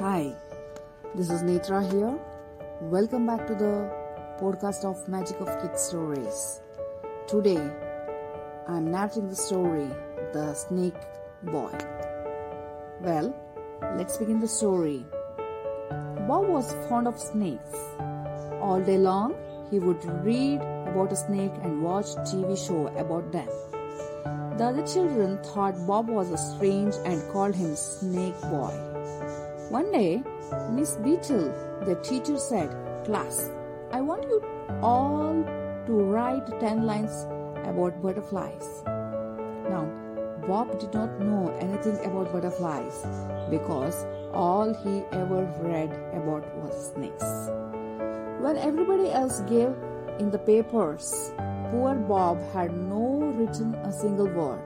Hi, this is Netra here. Welcome back to the podcast of Magic of Kids Stories. Today, I'm narrating the story The Snake Boy. Well, let's begin the story. Bob was fond of snakes. All day long, he would read about a snake and watch TV show about them. The other children thought Bob was a strange and called him Snake Boy. One day, Miss Beetle, the teacher, said, Class, I want you all to write 10 lines about butterflies. Now, Bob did not know anything about butterflies because all he ever read about was snakes. When everybody else gave in the papers, poor Bob had no written a single word.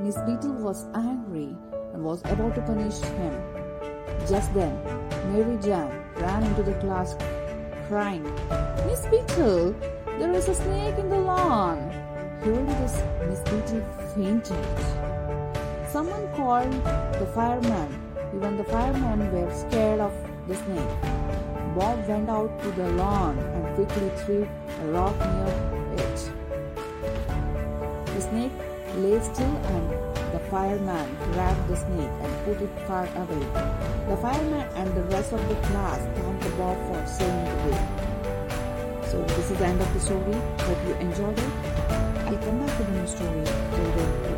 Miss Beetle was angry and was about to punish him. Just then, Mary Jane ran into the class crying, Miss Beetle, there is a snake in the lawn. Hearing this, Beetle fainted. Someone called the fireman. Even the firemen were scared of the snake. Bob went out to the lawn and quickly threw a rock near it. The snake lay still and the fireman grabbed the snake and put it far away. The fireman and the rest of the class thanked Bob for saving the day. So this is the end of the story. Hope you enjoyed it. I'll come back with a new story. Then,